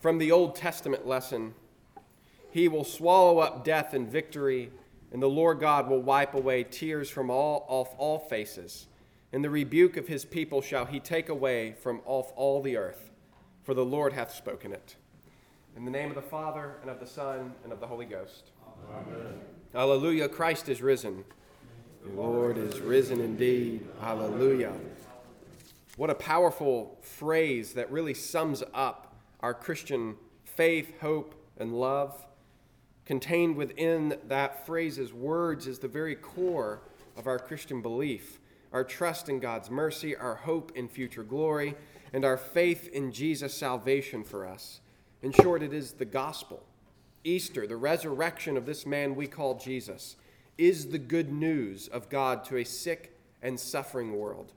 From the Old Testament lesson, he will swallow up death in victory, and the Lord God will wipe away tears from all off all faces. And the rebuke of his people shall he take away from off all the earth, for the Lord hath spoken it. In the name of the Father, and of the Son, and of the Holy Ghost. Amen. Hallelujah, Christ is risen. The Lord is risen indeed. Hallelujah. What a powerful phrase that really sums up our Christian faith, hope, and love. Contained within that phrase's words is the very core of our Christian belief our trust in God's mercy, our hope in future glory, and our faith in Jesus' salvation for us. In short, it is the gospel. Easter, the resurrection of this man we call Jesus, is the good news of God to a sick and suffering world.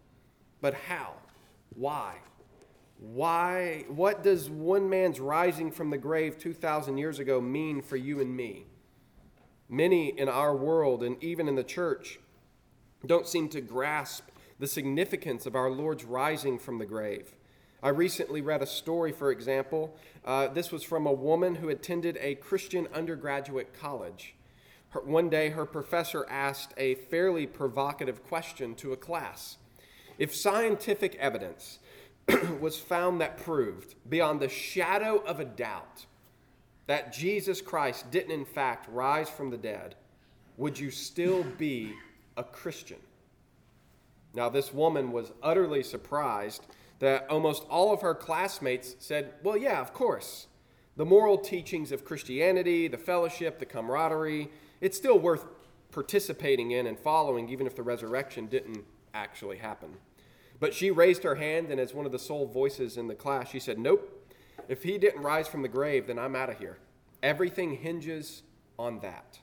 But how? Why? Why? What does one man's rising from the grave 2,000 years ago mean for you and me? Many in our world and even in the church don't seem to grasp the significance of our Lord's rising from the grave. I recently read a story, for example. Uh, this was from a woman who attended a Christian undergraduate college. Her, one day, her professor asked a fairly provocative question to a class If scientific evidence was found that proved, beyond the shadow of a doubt, that Jesus Christ didn't in fact rise from the dead, would you still be a Christian? Now, this woman was utterly surprised that almost all of her classmates said, Well, yeah, of course. The moral teachings of Christianity, the fellowship, the camaraderie, it's still worth participating in and following, even if the resurrection didn't actually happen. But she raised her hand, and as one of the sole voices in the class, she said, Nope. If he didn't rise from the grave, then I'm out of here. Everything hinges on that.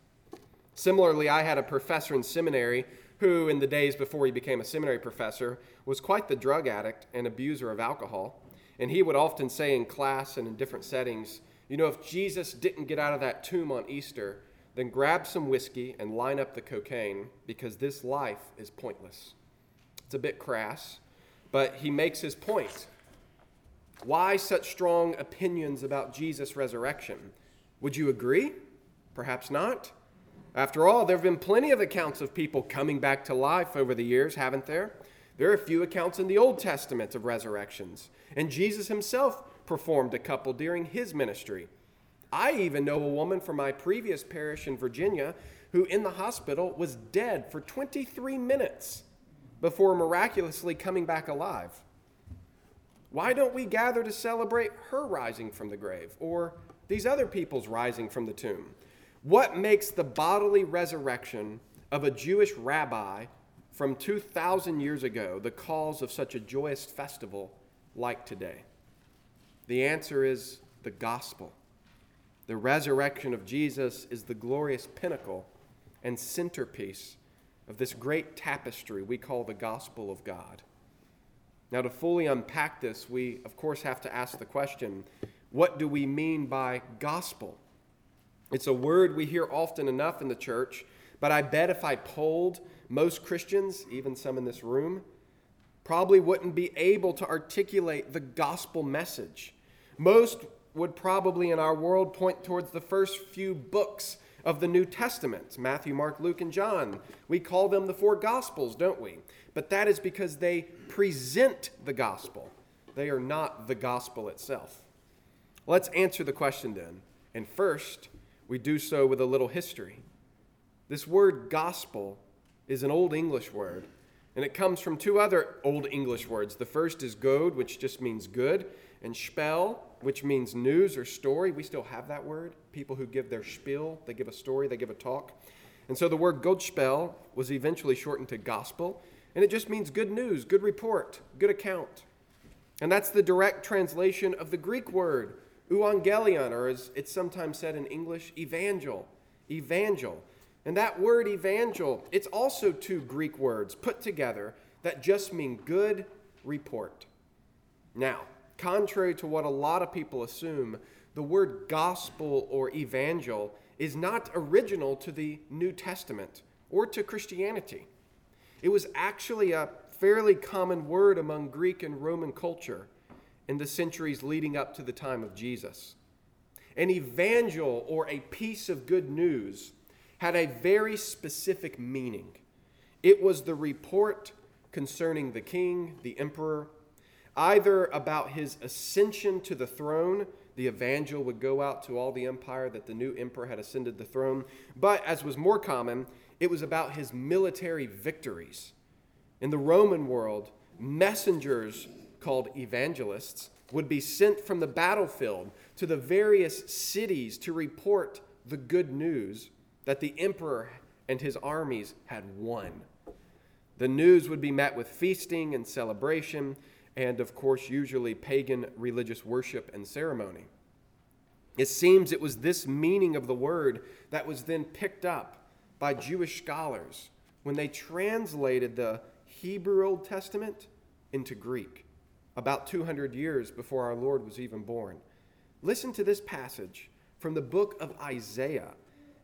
Similarly, I had a professor in seminary who, in the days before he became a seminary professor, was quite the drug addict and abuser of alcohol. And he would often say in class and in different settings, you know, if Jesus didn't get out of that tomb on Easter, then grab some whiskey and line up the cocaine because this life is pointless. It's a bit crass, but he makes his point. Why such strong opinions about Jesus' resurrection? Would you agree? Perhaps not. After all, there have been plenty of accounts of people coming back to life over the years, haven't there? There are a few accounts in the Old Testament of resurrections, and Jesus himself performed a couple during his ministry. I even know a woman from my previous parish in Virginia who, in the hospital, was dead for 23 minutes before miraculously coming back alive. Why don't we gather to celebrate her rising from the grave or these other people's rising from the tomb? What makes the bodily resurrection of a Jewish rabbi from 2,000 years ago the cause of such a joyous festival like today? The answer is the gospel. The resurrection of Jesus is the glorious pinnacle and centerpiece of this great tapestry we call the gospel of God. Now, to fully unpack this, we, of course, have to ask the question what do we mean by gospel? It's a word we hear often enough in the church, but I bet if I polled most Christians, even some in this room, probably wouldn't be able to articulate the gospel message. Most would probably in our world point towards the first few books of the New Testament Matthew, Mark, Luke, and John. We call them the four gospels, don't we? But that is because they present the gospel, they are not the gospel itself. Let's answer the question then. And first, we do so with a little history. This word gospel is an Old English word, and it comes from two other Old English words. The first is god, which just means good, and spell, which means news or story. We still have that word. People who give their spiel, they give a story, they give a talk. And so the word godspell was eventually shortened to gospel, and it just means good news, good report, good account. And that's the direct translation of the Greek word Euangelion, or as it's sometimes said in English, evangel. Evangel. And that word evangel, it's also two Greek words put together that just mean good report. Now, contrary to what a lot of people assume, the word gospel or evangel is not original to the New Testament or to Christianity. It was actually a fairly common word among Greek and Roman culture in the centuries leading up to the time of Jesus. An evangel or a piece of good news had a very specific meaning. It was the report concerning the king, the emperor, either about his ascension to the throne. The evangel would go out to all the empire that the new emperor had ascended the throne. But as was more common, it was about his military victories. In the Roman world, messengers called evangelists would be sent from the battlefield to the various cities to report the good news that the emperor and his armies had won. The news would be met with feasting and celebration, and of course, usually pagan religious worship and ceremony. It seems it was this meaning of the word that was then picked up by Jewish scholars when they translated the Hebrew Old Testament into Greek about 200 years before our Lord was even born. Listen to this passage from the book of Isaiah.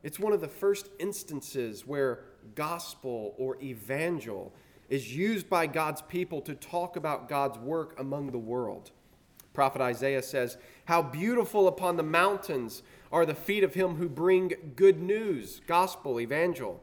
It's one of the first instances where gospel or evangel is used by God's people to talk about God's work among the world. Prophet Isaiah says, How beautiful upon the mountains are the feet of him who bring good news, gospel, evangel,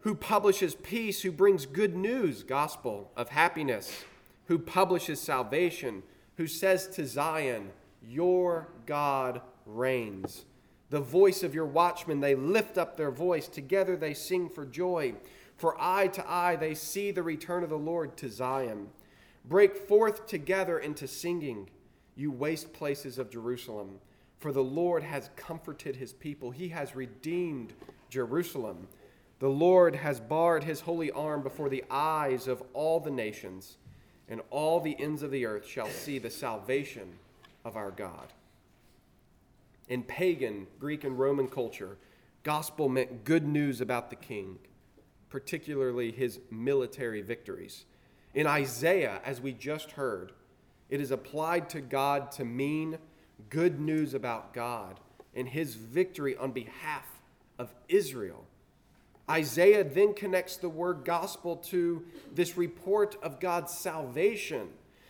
who publishes peace, who brings good news, gospel, of happiness, who publishes salvation, who says to Zion, Your God reigns. The voice of your watchmen, they lift up their voice. Together they sing for joy. For eye to eye they see the return of the Lord to Zion. Break forth together into singing, you waste places of Jerusalem. For the Lord has comforted his people, he has redeemed Jerusalem. The Lord has barred his holy arm before the eyes of all the nations, and all the ends of the earth shall see the salvation of our God. In pagan Greek and Roman culture, gospel meant good news about the king, particularly his military victories. In Isaiah, as we just heard, it is applied to God to mean good news about God and his victory on behalf of Israel. Isaiah then connects the word gospel to this report of God's salvation.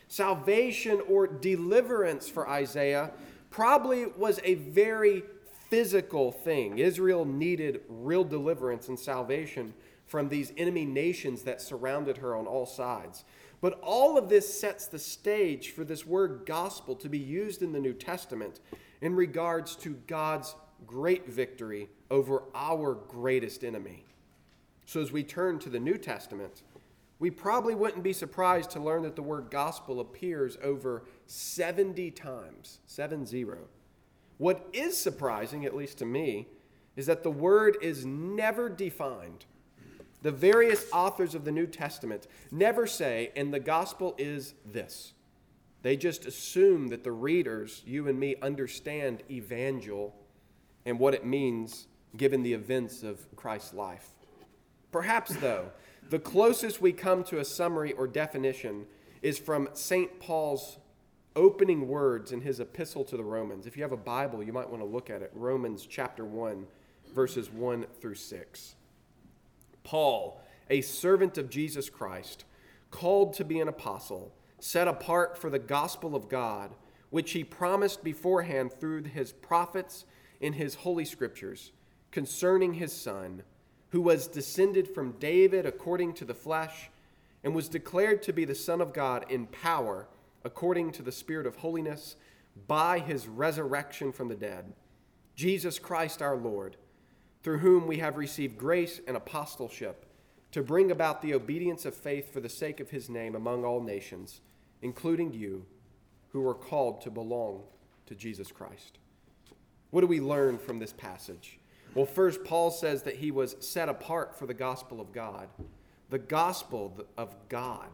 Salvation or deliverance for Isaiah probably was a very physical thing. Israel needed real deliverance and salvation from these enemy nations that surrounded her on all sides. But all of this sets the stage for this word gospel to be used in the New Testament in regards to God's great victory over our greatest enemy. So, as we turn to the New Testament, we probably wouldn't be surprised to learn that the word gospel appears over 70 times, 7 0. What is surprising, at least to me, is that the word is never defined the various authors of the New Testament never say, and the gospel is this. They just assume that the readers, you and me, understand evangel and what it means given the events of Christ's life. Perhaps, though, the closest we come to a summary or definition is from St. Paul's opening words in his epistle to the Romans. If you have a Bible, you might want to look at it. Romans chapter 1, verses 1 through 6. Paul, a servant of Jesus Christ, called to be an apostle, set apart for the gospel of God, which he promised beforehand through his prophets in his holy scriptures concerning his Son, who was descended from David according to the flesh, and was declared to be the Son of God in power according to the Spirit of holiness by his resurrection from the dead. Jesus Christ our Lord through whom we have received grace and apostleship to bring about the obedience of faith for the sake of his name among all nations, including you who are called to belong to Jesus Christ. What do we learn from this passage? Well, first, Paul says that he was set apart for the gospel of God. The gospel of God,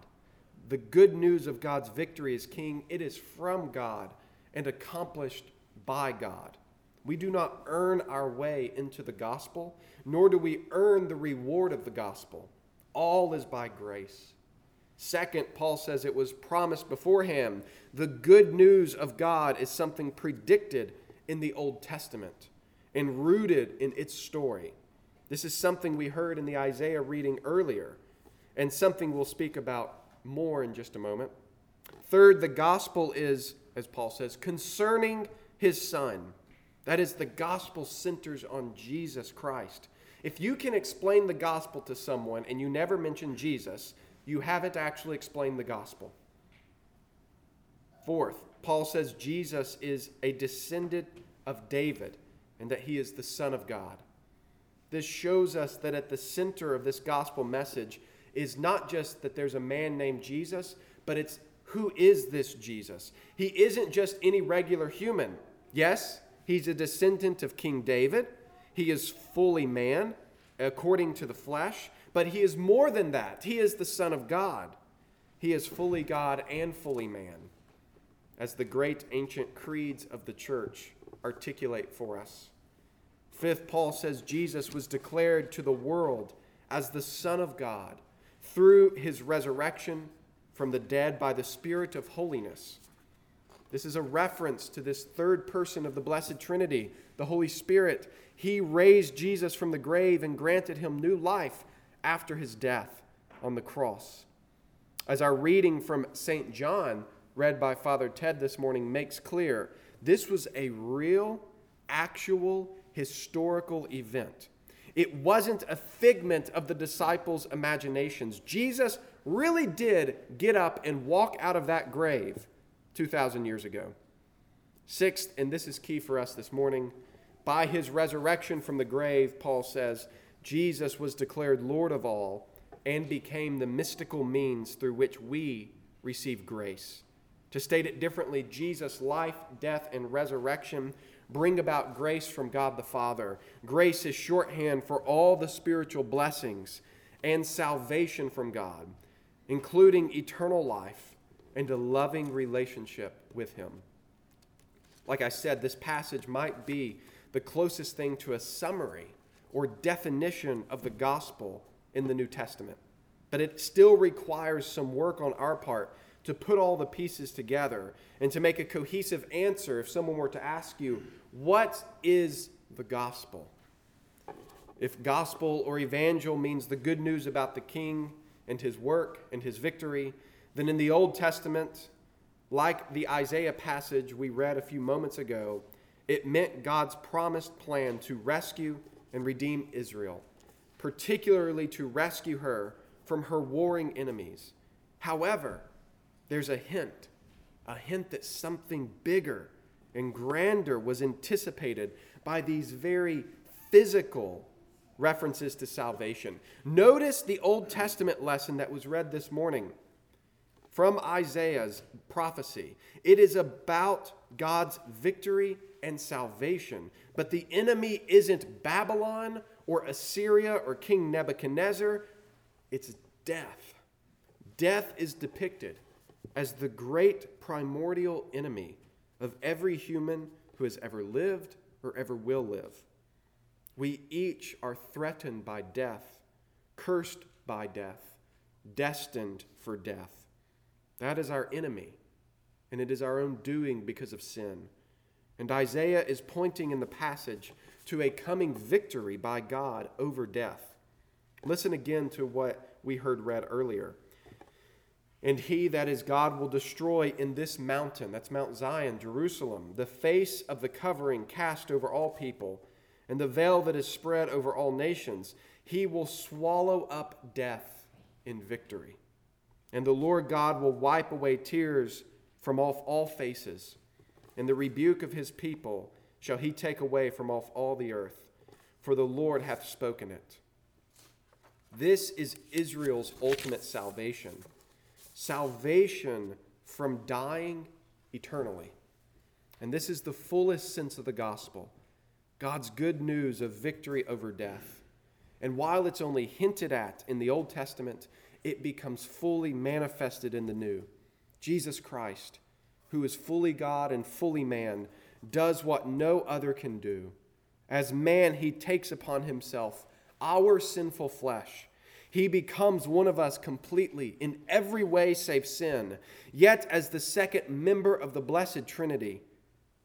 the good news of God's victory as king, it is from God and accomplished by God. We do not earn our way into the gospel, nor do we earn the reward of the gospel. All is by grace. Second, Paul says it was promised beforehand. The good news of God is something predicted in the Old Testament and rooted in its story. This is something we heard in the Isaiah reading earlier, and something we'll speak about more in just a moment. Third, the gospel is, as Paul says, concerning his son. That is, the gospel centers on Jesus Christ. If you can explain the gospel to someone and you never mention Jesus, you haven't actually explained the gospel. Fourth, Paul says Jesus is a descendant of David and that he is the Son of God. This shows us that at the center of this gospel message is not just that there's a man named Jesus, but it's who is this Jesus? He isn't just any regular human. Yes, he's a descendant of King David. He is fully man according to the flesh, but he is more than that. He is the Son of God. He is fully God and fully man, as the great ancient creeds of the church articulate for us. Fifth, Paul says Jesus was declared to the world as the Son of God through his resurrection from the dead by the Spirit of holiness. This is a reference to this third person of the Blessed Trinity, the Holy Spirit. He raised Jesus from the grave and granted him new life after his death on the cross. As our reading from St. John, read by Father Ted this morning, makes clear, this was a real, actual, historical event. It wasn't a figment of the disciples' imaginations. Jesus really did get up and walk out of that grave 2,000 years ago. Sixth, and this is key for us this morning, by his resurrection from the grave, Paul says, Jesus was declared Lord of all and became the mystical means through which we receive grace. To state it differently, Jesus' life, death, and resurrection bring about grace from God the Father. Grace is shorthand for all the spiritual blessings and salvation from God, including eternal life and a loving relationship with Him. Like I said, this passage might be the closest thing to a summary or definition of the gospel in the New Testament. But it still requires some work on our part to put all the pieces together and to make a cohesive answer if someone were to ask you, What is the gospel? If gospel or evangel means the good news about the king and his work and his victory, then in the Old Testament, like the Isaiah passage we read a few moments ago, it meant God's promised plan to rescue and redeem Israel, particularly to rescue her from her warring enemies. However, there's a hint, a hint that something bigger and grander was anticipated by these very physical references to salvation. Notice the Old Testament lesson that was read this morning from Isaiah's prophecy. It is about God's victory and salvation. But the enemy isn't Babylon or Assyria or King Nebuchadnezzar, it's death. Death is depicted as the great primordial enemy of every human who has ever lived or ever will live. We each are threatened by death, cursed by death, destined for death. That is our enemy, and it is our own doing because of sin. And Isaiah is pointing in the passage to a coming victory by God over death. Listen again to what we heard read earlier. And he, that is God, will destroy in this mountain, that's Mount Zion, Jerusalem, the face of the covering cast over all people, and the veil that is spread over all nations. He will swallow up death in victory. And the Lord God will wipe away tears from off all faces and the rebuke of his people shall he take away from off all the earth, for the Lord hath spoken it. This is Israel's ultimate salvation salvation from dying eternally. And this is the fullest sense of the gospel God's good news of victory over death. And while it's only hinted at in the Old Testament, it becomes fully manifested in the New. Jesus Christ who is fully God and fully man, does what no other can do. As man, he takes upon himself our sinful flesh. He becomes one of us completely in every way save sin, yet as the second member of the blessed Trinity,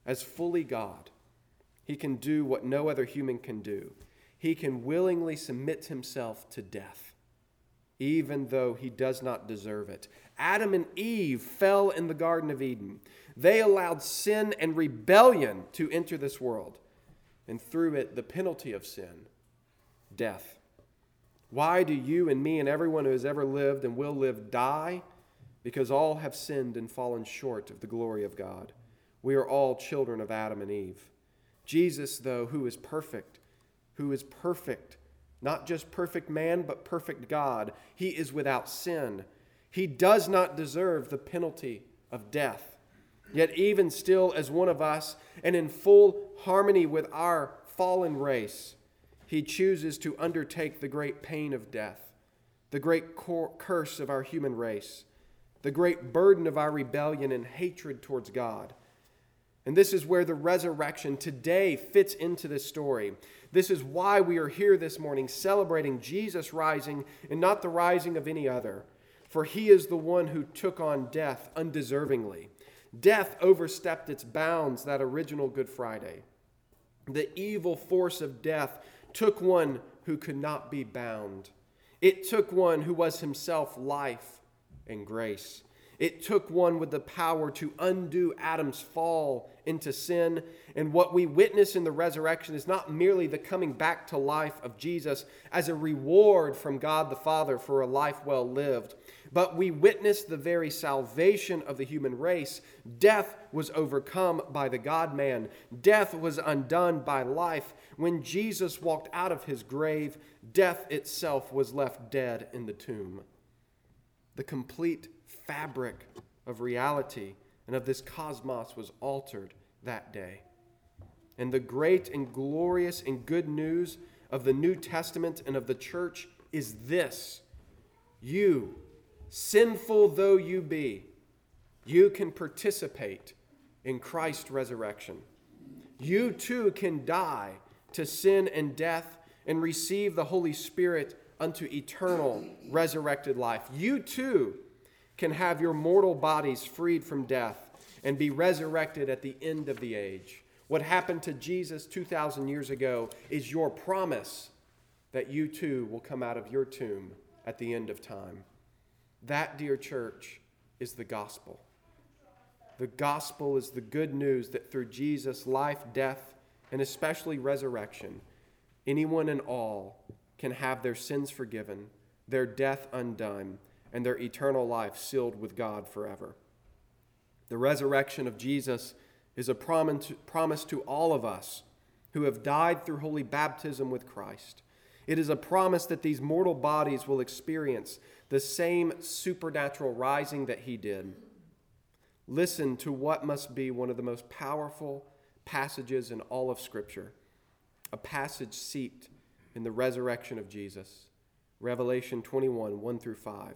as fully God, he can do what no other human can do. He can willingly submit himself to death. Even though he does not deserve it. Adam and Eve fell in the Garden of Eden. They allowed sin and rebellion to enter this world, and through it, the penalty of sin death. Why do you and me and everyone who has ever lived and will live die? Because all have sinned and fallen short of the glory of God. We are all children of Adam and Eve. Jesus, though, who is perfect, who is perfect, not just perfect man, but perfect God, he is without sin. He does not deserve the penalty of death. Yet, even still, as one of us, and in full harmony with our fallen race, he chooses to undertake the great pain of death, the great curse of our human race, the great burden of our rebellion and hatred towards God. And this is where the resurrection today fits into this story. This is why we are here this morning celebrating Jesus rising and not the rising of any other. For he is the one who took on death undeservingly. Death overstepped its bounds that original Good Friday. The evil force of death took one who could not be bound. It took one who was himself life and grace. It took one with the power to undo Adam's fall into sin. And what we witness in the resurrection is not merely the coming back to life of Jesus as a reward from God the Father for a life well lived, but we witness the very salvation of the human race. Death was overcome by the God man, death was undone by life. When Jesus walked out of his grave, death itself was left dead in the tomb. The complete fabric of reality and of this cosmos was altered that day. And the great and glorious and good news of the New Testament and of the church is this you sinful though you be, you can participate in Christ's resurrection. You too can die to sin and death and receive the Holy Spirit unto eternal resurrected life. You too can have your mortal bodies freed from death and be resurrected at the end of the age. What happened to Jesus 2,000 years ago is your promise that you too will come out of your tomb at the end of time. That, dear church, is the gospel. The gospel is the good news that through Jesus' life, death, and especially resurrection, anyone and all can have their sins forgiven, their death undone, and their eternal life sealed with God forever. The resurrection of Jesus is a promise to all of us who have died through holy baptism with Christ. It is a promise that these mortal bodies will experience the same supernatural rising that he did. Listen to what must be one of the most powerful passages in all of Scripture, a passage seeped in the resurrection of Jesus. Revelation 21 1 through 5.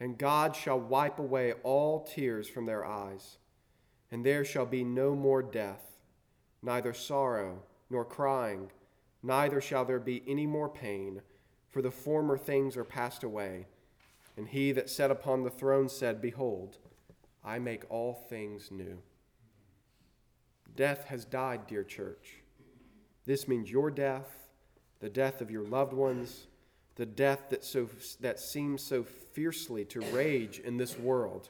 And God shall wipe away all tears from their eyes, and there shall be no more death, neither sorrow nor crying, neither shall there be any more pain, for the former things are passed away. And he that sat upon the throne said, Behold, I make all things new. Death has died, dear church. This means your death, the death of your loved ones, the death that, so, that seems so fiercely to rage in this world.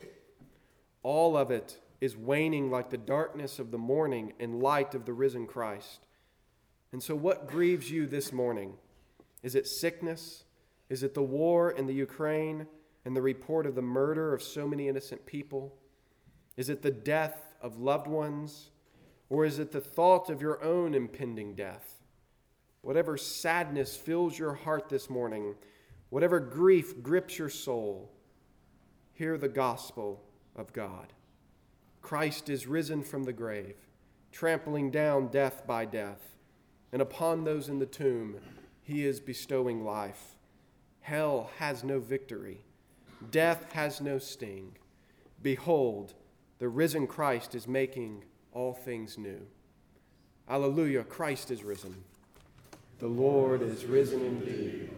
All of it is waning like the darkness of the morning in light of the risen Christ. And so, what grieves you this morning? Is it sickness? Is it the war in the Ukraine? and the report of the murder of so many innocent people? Is it the death of loved ones? Or is it the thought of your own impending death? Whatever sadness fills your heart this morning, whatever grief grips your soul, hear the gospel of God. Christ is risen from the grave, trampling down death by death, and upon those in the tomb, he is bestowing life. Hell has no victory. Death has no sting. Behold, the risen Christ is making all things new. Alleluia, Christ is risen. The Lord is risen indeed.